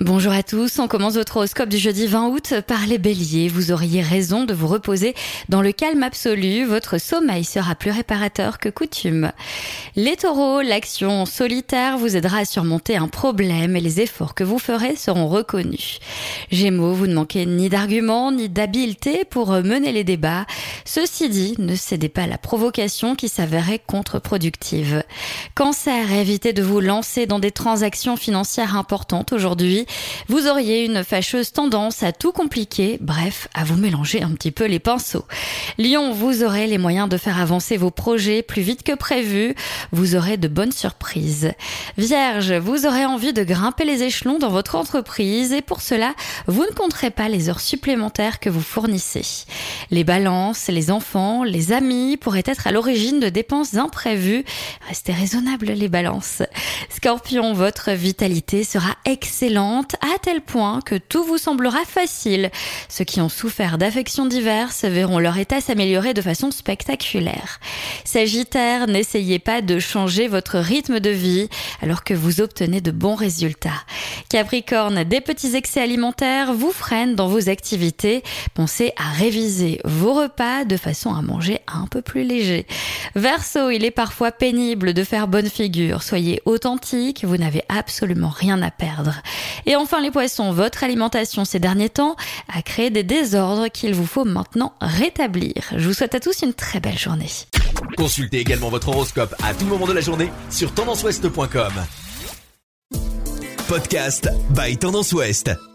Bonjour à tous, on commence votre horoscope du jeudi 20 août par les béliers. Vous auriez raison de vous reposer dans le calme absolu, votre sommeil sera plus réparateur que coutume. Les taureaux, l'action solitaire vous aidera à surmonter un problème et les efforts que vous ferez seront reconnus. Gémeaux, vous ne manquez ni d'arguments ni d'habileté pour mener les débats. Ceci dit, ne cédez pas à la provocation qui s'avérait contre-productive. Cancer, évitez de vous lancer dans des transactions financières importantes aujourd'hui. Vous auriez une fâcheuse tendance à tout compliquer, bref, à vous mélanger un petit peu les pinceaux. Lion, vous aurez les moyens de faire avancer vos projets plus vite que prévu. Vous aurez de bonnes surprises. Vierge, vous aurez envie de grimper les échelons dans votre entreprise et pour cela, vous ne compterez pas les heures supplémentaires que vous fournissez. Les balances, les enfants, les amis pourraient être à l'origine de dépenses imprévues. Restez raisonnables les balances. Scorpion, votre vitalité sera excellente à tel point que tout vous semblera facile. Ceux qui ont souffert d'affections diverses verront leur état s'améliorer de façon spectaculaire. Sagittaire, n'essayez pas de changer votre rythme de vie alors que vous obtenez de bons résultats. Capricorne, des petits excès alimentaires vous freinent dans vos activités. Pensez à réviser vos repas de façon à manger un peu plus léger. Verseau, il est parfois pénible de faire bonne figure. Soyez vous n'avez absolument rien à perdre. Et enfin les poissons, votre alimentation ces derniers temps a créé des désordres qu'il vous faut maintenant rétablir. Je vous souhaite à tous une très belle journée. Consultez également votre horoscope à tout moment de la journée sur tendanceouest.com. Podcast by Tendance Ouest.